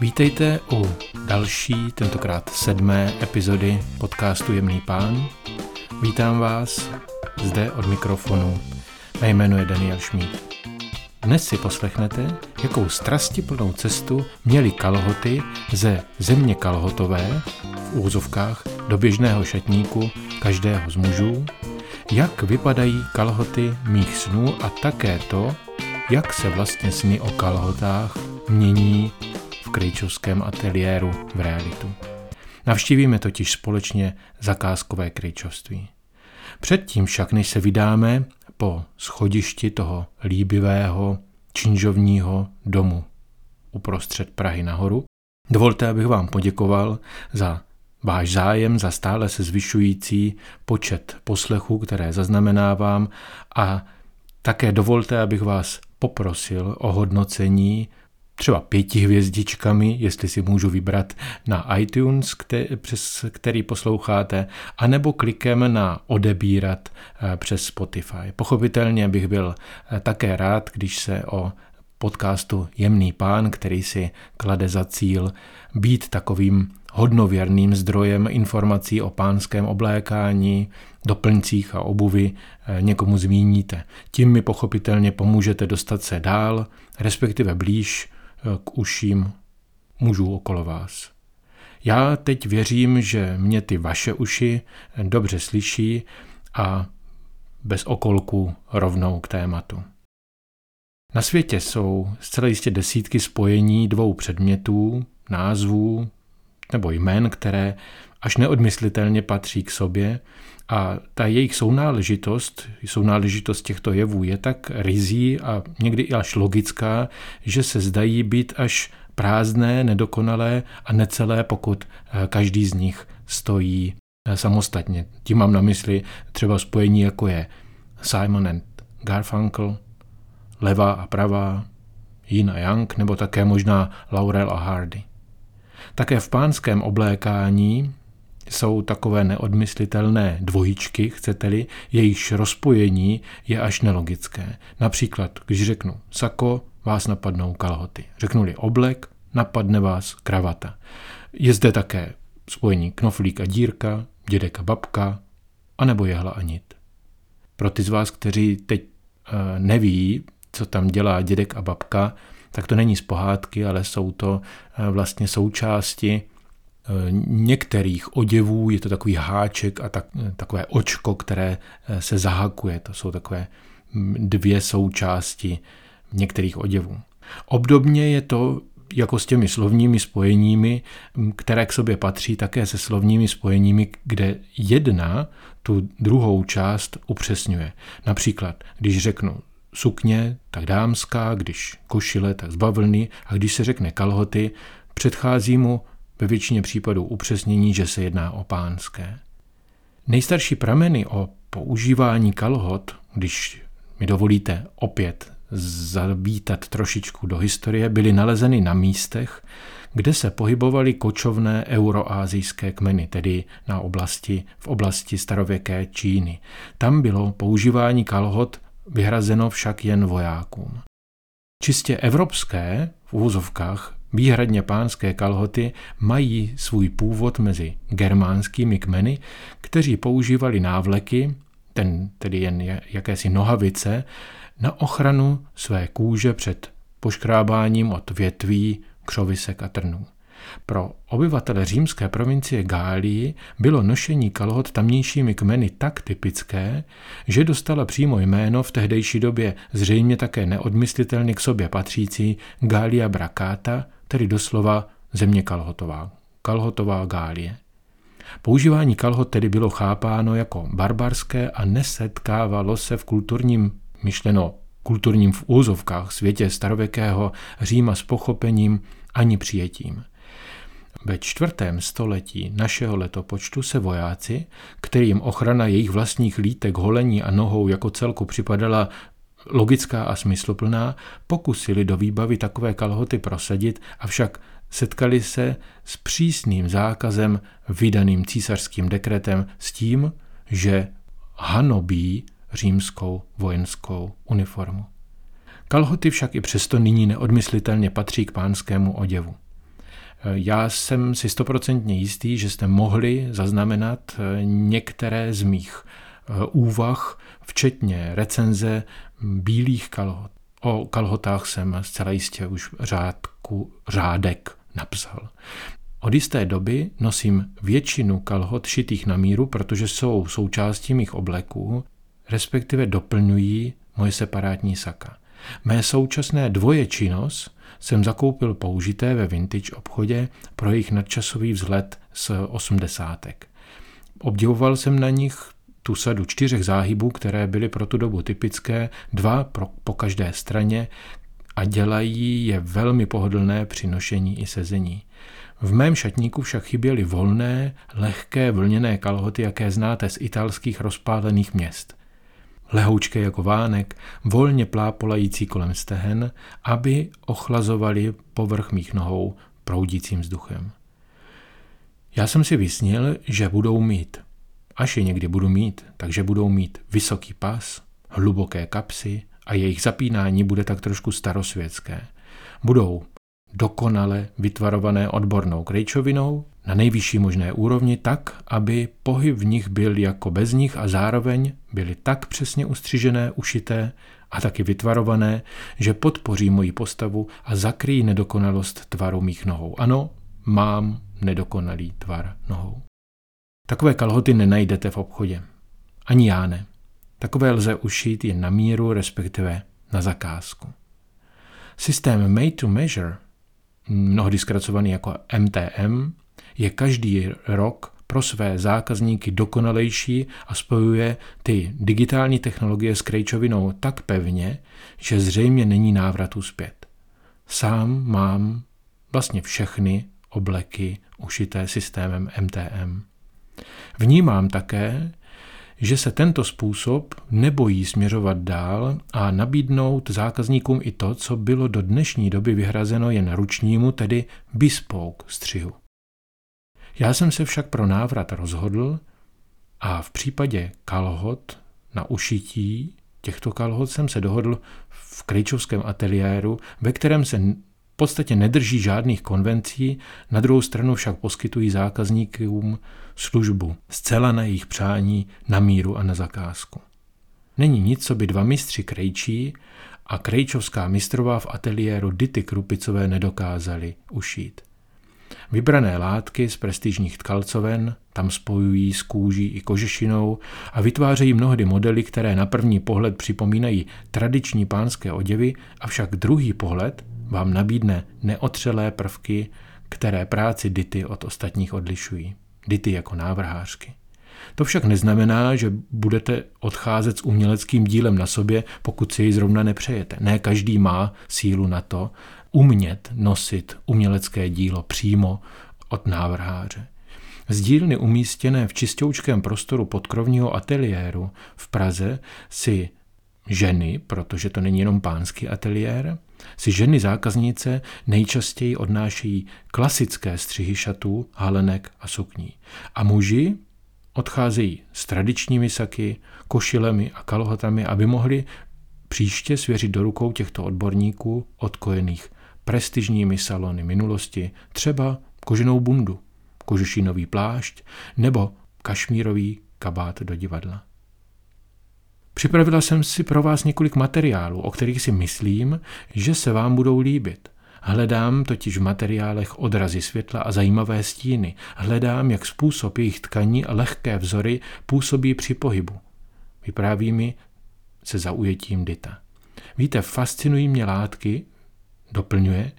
Vítejte u další, tentokrát sedmé epizody podcastu Jemný pán. Vítám vás zde od mikrofonu. Mé jméno je Daniel Šmíd. Dnes si poslechnete, jakou strastiplnou cestu měly kalhoty ze země kalhotové v úzovkách do běžného šatníku každého z mužů, jak vypadají kalhoty mých snů a také to, jak se vlastně sny o kalhotách mění krejčovském ateliéru v realitu. Navštívíme totiž společně zakázkové krejčovství. Předtím však, než se vydáme po schodišti toho líbivého činžovního domu uprostřed Prahy nahoru, dovolte, abych vám poděkoval za váš zájem, za stále se zvyšující počet poslechů, které zaznamenávám a také dovolte, abych vás poprosil o hodnocení třeba pěti hvězdičkami, jestli si můžu vybrat na iTunes, který, přes který posloucháte, anebo klikem na odebírat eh, přes Spotify. Pochopitelně bych byl eh, také rád, když se o podcastu Jemný pán, který si klade za cíl být takovým hodnověrným zdrojem informací o pánském oblékání, doplňcích a obuvi eh, někomu zmíníte. Tím mi pochopitelně pomůžete dostat se dál, respektive blíž k uším mužů okolo vás. Já teď věřím, že mě ty vaše uši dobře slyší a bez okolku rovnou k tématu. Na světě jsou zcela jistě desítky spojení dvou předmětů, názvů nebo jmén, které až neodmyslitelně patří k sobě a ta jejich sounáležitost, sounáležitost těchto jevů je tak rizí a někdy i až logická, že se zdají být až prázdné, nedokonalé a necelé, pokud eh, každý z nich stojí eh, samostatně. Tím mám na mysli třeba spojení, jako je Simon and Garfunkel, levá a pravá, Yin a Yang, nebo také možná Laurel a Hardy. Také v pánském oblékání jsou takové neodmyslitelné dvojičky, chcete-li, jejichž rozpojení je až nelogické. Například, když řeknu sako, vás napadnou kalhoty. Řeknu-li oblek, napadne vás kravata. Je zde také spojení knoflík a dírka, dědek a babka, anebo jehla a nit. Pro ty z vás, kteří teď uh, neví, co tam dělá dědek a babka, tak to není z pohádky, ale jsou to uh, vlastně součásti Eh, některých oděvů je to takový háček a tak, takové očko, které eh, se zahakuje. To jsou takové mm, dvě součásti některých oděvů. Obdobně je to jako s těmi slovními spojeními, mm, které k sobě patří také se slovními spojeními, kde jedna tu druhou část upřesňuje. Například, když řeknu sukně, tak dámská, když košile, tak z a když se řekne kalhoty, předchází mu ve většině případů upřesnění, že se jedná o pánské. Nejstarší prameny o používání kalhot, když mi dovolíte opět zavítat trošičku do historie, byly nalezeny na místech, kde se pohybovaly kočovné euroázijské kmeny, tedy na oblasti, v oblasti starověké Číny. Tam bylo používání kalhot vyhrazeno však jen vojákům. Čistě evropské, v úvozovkách, Výhradně pánské kalhoty mají svůj původ mezi germánskými kmeny, kteří používali návleky, ten tedy jen jakési nohavice, na ochranu své kůže před poškrábáním od větví, křovisek a trnů. Pro obyvatele římské provincie Gálii bylo nošení kalhot tamnějšími kmeny tak typické, že dostala přímo jméno v tehdejší době zřejmě také neodmyslitelně k sobě patřící Gália Bracata, tedy doslova země kalhotová, kalhotová Gálie. Používání kalhot tedy bylo chápáno jako barbarské a nesetkávalo se v kulturním, myšleno kulturním v úzovkách světě starověkého Říma s pochopením ani přijetím. Ve čtvrtém století našeho letopočtu se vojáci, kterým ochrana jejich vlastních lítek, holení a nohou jako celku připadala logická a smysluplná, pokusili do výbavy takové kalhoty prosadit, avšak setkali se s přísným zákazem vydaným císařským dekretem s tím, že hanobí římskou vojenskou uniformu. Kalhoty však i přesto nyní neodmyslitelně patří k pánskému oděvu. Já jsem si stoprocentně jistý, že jste mohli zaznamenat některé z mých úvah, včetně recenze bílých kalhot. O kalhotách jsem zcela jistě už řádku, řádek napsal. Od jisté doby nosím většinu kalhot šitých na míru, protože jsou součástí mých obleků, respektive doplňují moje separátní saka. Mé současné dvoje činos jsem zakoupil použité ve vintage obchodě pro jejich nadčasový vzhled z osmdesátek. Obdivoval jsem na nich tu sadu čtyřech záhybů, které byly pro tu dobu typické, dva pro, po každé straně a dělají je velmi pohodlné při nošení i sezení. V mém šatníku však chyběly volné, lehké vlněné kalhoty, jaké znáte z italských rozpálených měst. Lehoučké jako vánek, volně plápolající kolem stehen, aby ochlazovali povrch mých nohou proudícím vzduchem. Já jsem si vysnil, že budou mít Až je někdy budu mít, takže budou mít vysoký pas, hluboké kapsy a jejich zapínání bude tak trošku starosvětské. Budou dokonale vytvarované odbornou krejčovinou na nejvyšší možné úrovni tak, aby pohyb v nich byl jako bez nich a zároveň byly tak přesně ustřižené, ušité a taky vytvarované, že podpoří moji postavu a zakryjí nedokonalost tvaru mých nohou. Ano, mám nedokonalý tvar nohou. Takové kalhoty nenajdete v obchodě. Ani já ne. Takové lze ušít jen na míru, respektive na zakázku. Systém Made to Measure, mnohdy zkracovaný jako MTM, je každý rok pro své zákazníky dokonalejší a spojuje ty digitální technologie s krejčovinou tak pevně, že zřejmě není návratu zpět. Sám mám vlastně všechny obleky ušité systémem MTM. Vnímám také, že se tento způsob nebojí směřovat dál a nabídnout zákazníkům i to, co bylo do dnešní doby vyhrazeno jen ručnímu, tedy bespoke střihu. Já jsem se však pro návrat rozhodl a v případě kalhot na ušití těchto kalhot jsem se dohodl v Krejčovském ateliéru, ve kterém se podstatě nedrží žádných konvencí, na druhou stranu však poskytují zákazníkům službu zcela na jejich přání, na míru a na zakázku. Není nic, co by dva mistři krejčí a krejčovská mistrová v ateliéru Dity Krupicové nedokázali ušít. Vybrané látky z prestižních tkalcoven tam spojují s kůží i kožešinou a vytvářejí mnohdy modely, které na první pohled připomínají tradiční pánské oděvy, avšak druhý pohled vám nabídne neotřelé prvky, které práci Dity od ostatních odlišují. Dity jako návrhářky. To však neznamená, že budete odcházet s uměleckým dílem na sobě, pokud si jej zrovna nepřejete. Ne každý má sílu na to umět nosit umělecké dílo přímo od návrháře. Z dílny umístěné v čistoučkém prostoru podkrovního ateliéru v Praze si ženy, protože to není jenom pánský ateliér, si ženy zákaznice nejčastěji odnášejí klasické střihy šatů, halenek a sukní. A muži odcházejí s tradičními saky, košilemi a kalhotami, aby mohli příště svěřit do rukou těchto odborníků odkojených prestižními salony minulosti, třeba koženou bundu, kožešinový plášť nebo kašmírový kabát do divadla. Připravila jsem si pro vás několik materiálů, o kterých si myslím, že se vám budou líbit. Hledám totiž v materiálech odrazy světla a zajímavé stíny. Hledám, jak způsob jejich tkaní a lehké vzory působí při pohybu. Vypráví mi se zaujetím Dita. Víte, fascinují mě látky, doplňuje,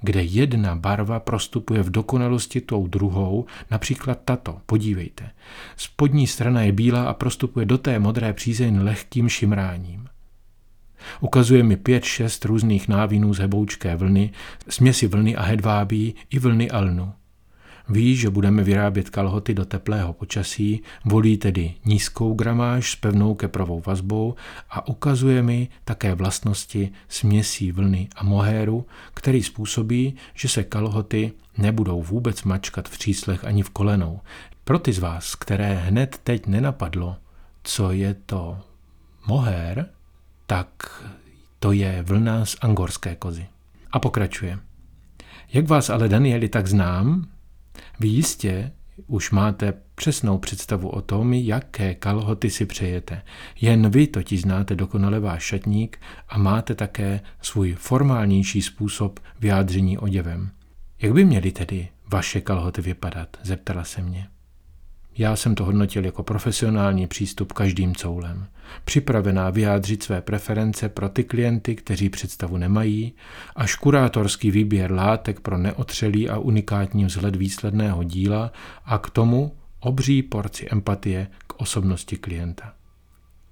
kde jedna barva prostupuje v dokonalosti tou druhou, například tato, podívejte. Spodní strana je bílá a prostupuje do té modré přízeň lehkým šimráním. Ukazuje mi pět, šest různých návínů z heboučké vlny, směsi vlny a hedvábí i vlny alnu. Ví, že budeme vyrábět kalhoty do teplého počasí, volí tedy nízkou gramáž s pevnou keprovou vazbou a ukazuje mi také vlastnosti směsí vlny a mohéru, který způsobí, že se kalhoty nebudou vůbec mačkat v tříslech ani v kolenou. Pro ty z vás, které hned teď nenapadlo, co je to mohér, tak to je vlna z angorské kozy. A pokračuje. Jak vás ale Danieli tak znám, vy jistě už máte přesnou představu o tom, jaké kalhoty si přejete. Jen vy totiž znáte dokonale váš šatník a máte také svůj formálnější způsob vyjádření oděvem. Jak by měly tedy vaše kalhoty vypadat? zeptala se mě. Já jsem to hodnotil jako profesionální přístup každým coulem. Připravená vyjádřit své preference pro ty klienty, kteří představu nemají, až kurátorský výběr látek pro neotřelý a unikátní vzhled výsledného díla a k tomu obří porci empatie k osobnosti klienta.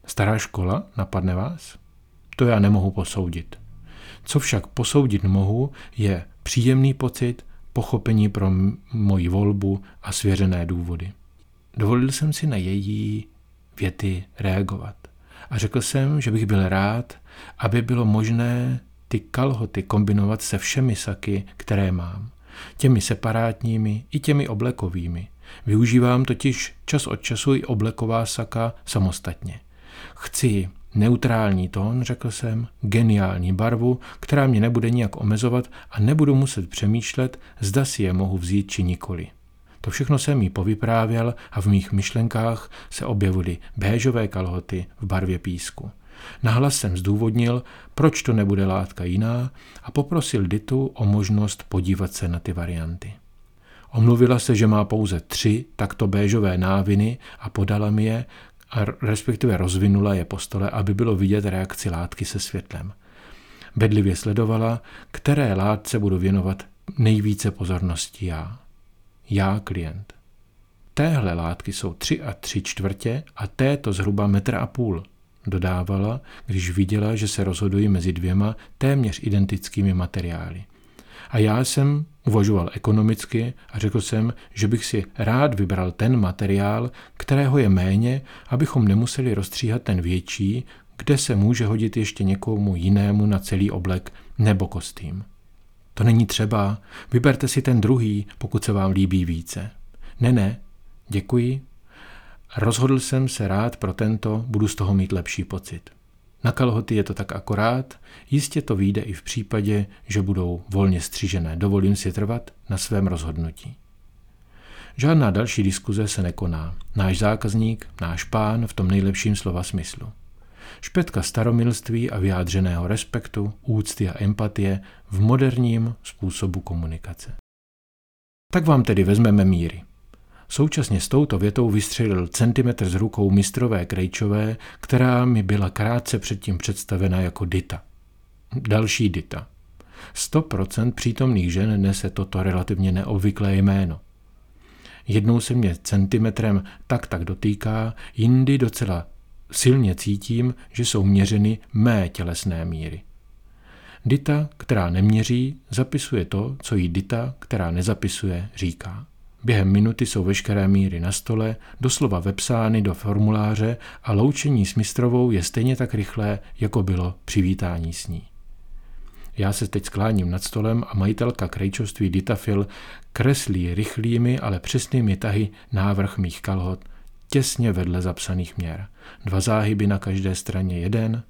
Stará škola napadne vás? To já nemohu posoudit. Co však posoudit mohu, je příjemný pocit, pochopení pro moji volbu a svěřené důvody. Dovolil jsem si na její věty reagovat. A řekl jsem, že bych byl rád, aby bylo možné ty kalhoty kombinovat se všemi saky, které mám. Těmi separátními i těmi oblekovými. Využívám totiž čas od času i obleková saka samostatně. Chci neutrální tón, řekl jsem, geniální barvu, která mě nebude nijak omezovat a nebudu muset přemýšlet, zda si je mohu vzít či nikoli. To všechno jsem jí povyprávěl a v mých myšlenkách se objevily béžové kalhoty v barvě písku. Nahlas jsem zdůvodnil, proč to nebude látka jiná a poprosil Ditu o možnost podívat se na ty varianty. Omluvila se, že má pouze tři takto béžové náviny a podala mi je, a respektive rozvinula je po stole, aby bylo vidět reakci látky se světlem. Bedlivě sledovala, které látce budu věnovat nejvíce pozornosti já já klient. Téhle látky jsou tři a tři čtvrtě a této zhruba metr a půl, dodávala, když viděla, že se rozhodují mezi dvěma téměř identickými materiály. A já jsem uvažoval ekonomicky a řekl jsem, že bych si rád vybral ten materiál, kterého je méně, abychom nemuseli rozstříhat ten větší, kde se může hodit ještě někomu jinému na celý oblek nebo kostým. To není třeba, vyberte si ten druhý, pokud se vám líbí více. Ne, ne, děkuji. Rozhodl jsem se rád pro tento, budu z toho mít lepší pocit. Na kalhoty je to tak akorát, jistě to vyjde i v případě, že budou volně střížené. Dovolím si trvat na svém rozhodnutí. Žádná další diskuze se nekoná. Náš zákazník, náš pán v tom nejlepším slova smyslu. Špetka staromilství a vyjádřeného respektu, úcty a empatie v moderním způsobu komunikace. Tak vám tedy vezmeme míry. Současně s touto větou vystřelil centimetr z rukou mistrové Krejčové, která mi byla krátce předtím představena jako Dita. Další Dita. 100% přítomných žen nese toto relativně neobvyklé jméno. Jednou se mě centimetrem tak tak dotýká, jindy docela silně cítím, že jsou měřeny mé tělesné míry. Dita, která neměří, zapisuje to, co jí Dita, která nezapisuje, říká. Během minuty jsou veškeré míry na stole, doslova vepsány do formuláře a loučení s mistrovou je stejně tak rychlé, jako bylo přivítání s ní. Já se teď skláním nad stolem a majitelka krejčovství Ditafil kreslí rychlými, ale přesnými tahy návrh mých kalhot těsně vedle zapsaných měr. Dva záhyby na každé straně jeden,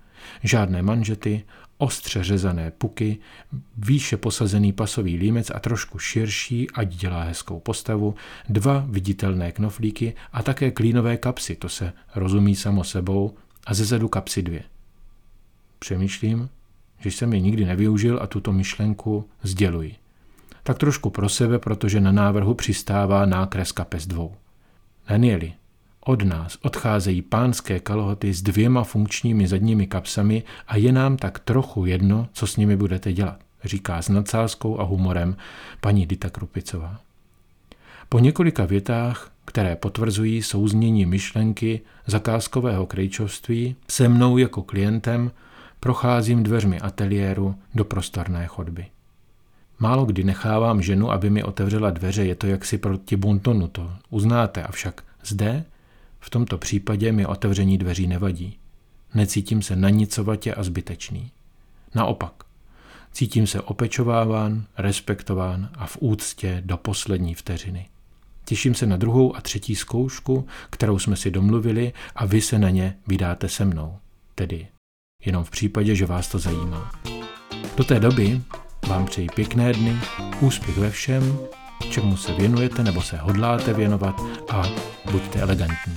žádné manžety, ostře řezané puky, výše posazený pasový límec a trošku širší, ať dělá hezkou postavu, dva viditelné knoflíky a také klínové kapsy, to se rozumí samo sebou, a zezadu kapsy dvě. Přemýšlím, že jsem je nikdy nevyužil a tuto myšlenku sděluji. Tak trošku pro sebe, protože na návrhu přistává nákres kapes dvou. Danieli, od nás odcházejí pánské kalhoty s dvěma funkčními zadními kapsami a je nám tak trochu jedno, co s nimi budete dělat, říká s nadsázkou a humorem paní Dita Krupicová. Po několika větách, které potvrzují souznění myšlenky zakázkového krejčovství, se mnou jako klientem procházím dveřmi ateliéru do prostorné chodby. Málo kdy nechávám ženu, aby mi otevřela dveře, je to jaksi proti buntonu, to uznáte, avšak zde v tomto případě mi otevření dveří nevadí. Necítím se nanicovatě a zbytečný. Naopak, cítím se opečováván, respektován a v úctě do poslední vteřiny. Těším se na druhou a třetí zkoušku, kterou jsme si domluvili a vy se na ně vydáte se mnou. Tedy jenom v případě, že vás to zajímá. Do té doby vám přeji pěkné dny, úspěch ve všem, čemu se věnujete nebo se hodláte věnovat a buďte elegantní.